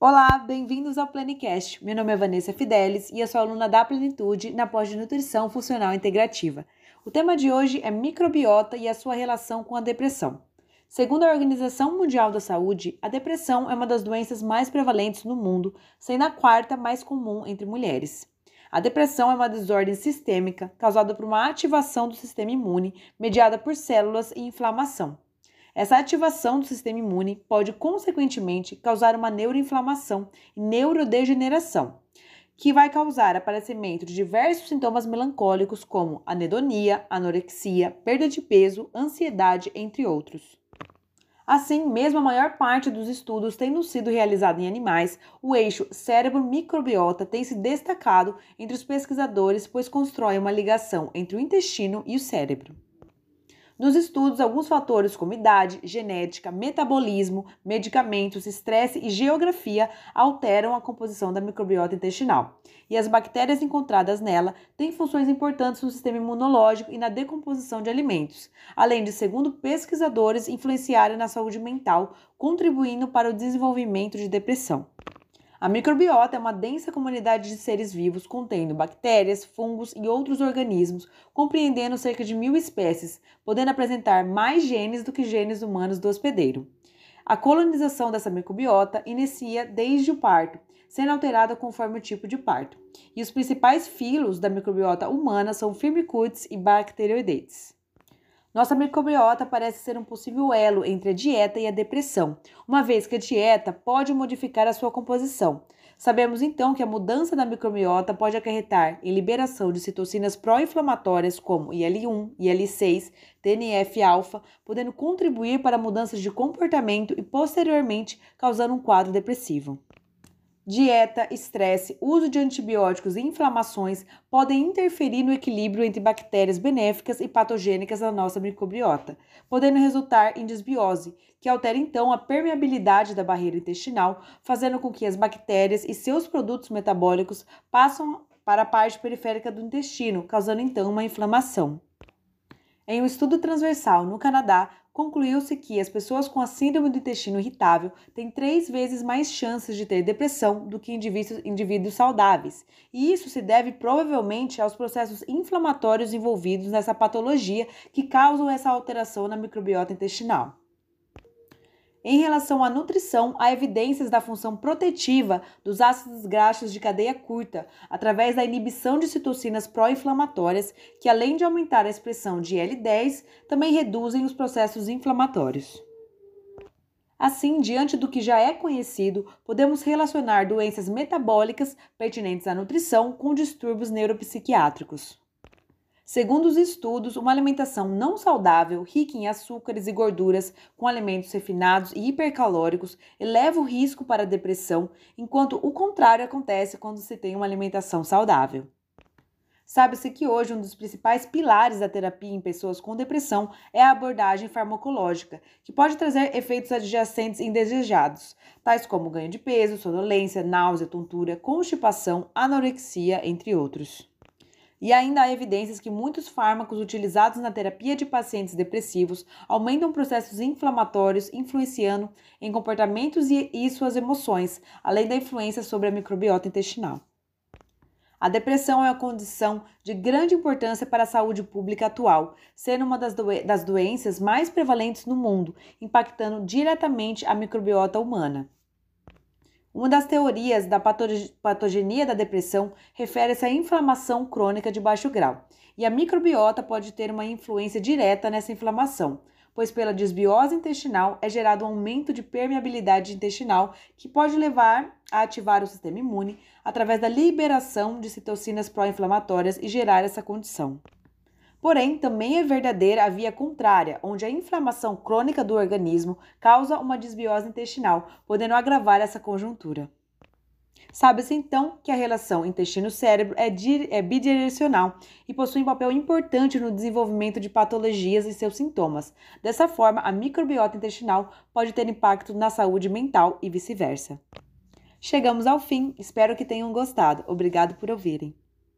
Olá, bem-vindos ao Planicast. Meu nome é Vanessa Fidelis e eu sou aluna da Plenitude na pós de Nutrição Funcional Integrativa. O tema de hoje é microbiota e a sua relação com a depressão. Segundo a Organização Mundial da Saúde, a depressão é uma das doenças mais prevalentes no mundo, sendo a quarta mais comum entre mulheres. A depressão é uma desordem sistêmica causada por uma ativação do sistema imune mediada por células e inflamação. Essa ativação do sistema imune pode, consequentemente, causar uma neuroinflamação e neurodegeneração, que vai causar aparecimento de diversos sintomas melancólicos, como anedonia, anorexia, perda de peso, ansiedade, entre outros. Assim, mesmo a maior parte dos estudos tendo sido realizado em animais, o eixo cérebro-microbiota tem se destacado entre os pesquisadores, pois constrói uma ligação entre o intestino e o cérebro. Nos estudos, alguns fatores como idade, genética, metabolismo, medicamentos, estresse e geografia alteram a composição da microbiota intestinal. E as bactérias encontradas nela têm funções importantes no sistema imunológico e na decomposição de alimentos, além de, segundo pesquisadores, influenciarem na saúde mental, contribuindo para o desenvolvimento de depressão. A microbiota é uma densa comunidade de seres vivos contendo bactérias, fungos e outros organismos, compreendendo cerca de mil espécies, podendo apresentar mais genes do que genes humanos do hospedeiro. A colonização dessa microbiota inicia desde o parto, sendo alterada conforme o tipo de parto. E os principais filos da microbiota humana são firmicutes e bacteroidetes. Nossa microbiota parece ser um possível elo entre a dieta e a depressão, uma vez que a dieta pode modificar a sua composição. Sabemos então que a mudança da microbiota pode acarretar em liberação de citocinas pró-inflamatórias como IL-1, IL-6, TNF-alfa, podendo contribuir para mudanças de comportamento e posteriormente causando um quadro depressivo. Dieta, estresse, uso de antibióticos e inflamações podem interferir no equilíbrio entre bactérias benéficas e patogênicas da nossa microbiota, podendo resultar em desbiose, que altera então a permeabilidade da barreira intestinal, fazendo com que as bactérias e seus produtos metabólicos passem para a parte periférica do intestino, causando então uma inflamação. Em um estudo transversal no Canadá, concluiu-se que as pessoas com a síndrome do intestino irritável têm três vezes mais chances de ter depressão do que indivíduos, indivíduos saudáveis. E isso se deve provavelmente aos processos inflamatórios envolvidos nessa patologia que causam essa alteração na microbiota intestinal. Em relação à nutrição, há evidências da função protetiva dos ácidos graxos de cadeia curta, através da inibição de citocinas pró-inflamatórias, que além de aumentar a expressão de L10, também reduzem os processos inflamatórios. Assim, diante do que já é conhecido, podemos relacionar doenças metabólicas pertinentes à nutrição com distúrbios neuropsiquiátricos. Segundo os estudos, uma alimentação não saudável, rica em açúcares e gorduras, com alimentos refinados e hipercalóricos, eleva o risco para a depressão, enquanto o contrário acontece quando se tem uma alimentação saudável. Sabe-se que hoje um dos principais pilares da terapia em pessoas com depressão é a abordagem farmacológica, que pode trazer efeitos adjacentes indesejados, tais como ganho de peso, sonolência, náusea, tontura, constipação, anorexia, entre outros. E ainda há evidências que muitos fármacos utilizados na terapia de pacientes depressivos aumentam processos inflamatórios, influenciando em comportamentos e, e suas emoções, além da influência sobre a microbiota intestinal. A depressão é uma condição de grande importância para a saúde pública atual, sendo uma das, das doenças mais prevalentes no mundo, impactando diretamente a microbiota humana. Uma das teorias da patogenia da depressão refere-se à inflamação crônica de baixo grau, e a microbiota pode ter uma influência direta nessa inflamação, pois pela desbiose intestinal é gerado um aumento de permeabilidade intestinal que pode levar a ativar o sistema imune através da liberação de citocinas pró-inflamatórias e gerar essa condição. Porém, também é verdadeira a via contrária, onde a inflamação crônica do organismo causa uma desbiose intestinal, podendo agravar essa conjuntura. Sabe-se então que a relação intestino-cérebro é, é, bidirecional e possui um papel importante no desenvolvimento de patologias e seus sintomas. Dessa forma, a microbiota intestinal pode ter impacto na saúde mental e vice-versa. Chegamos ao fim, espero que tenham gostado. Obrigado por ouvirem.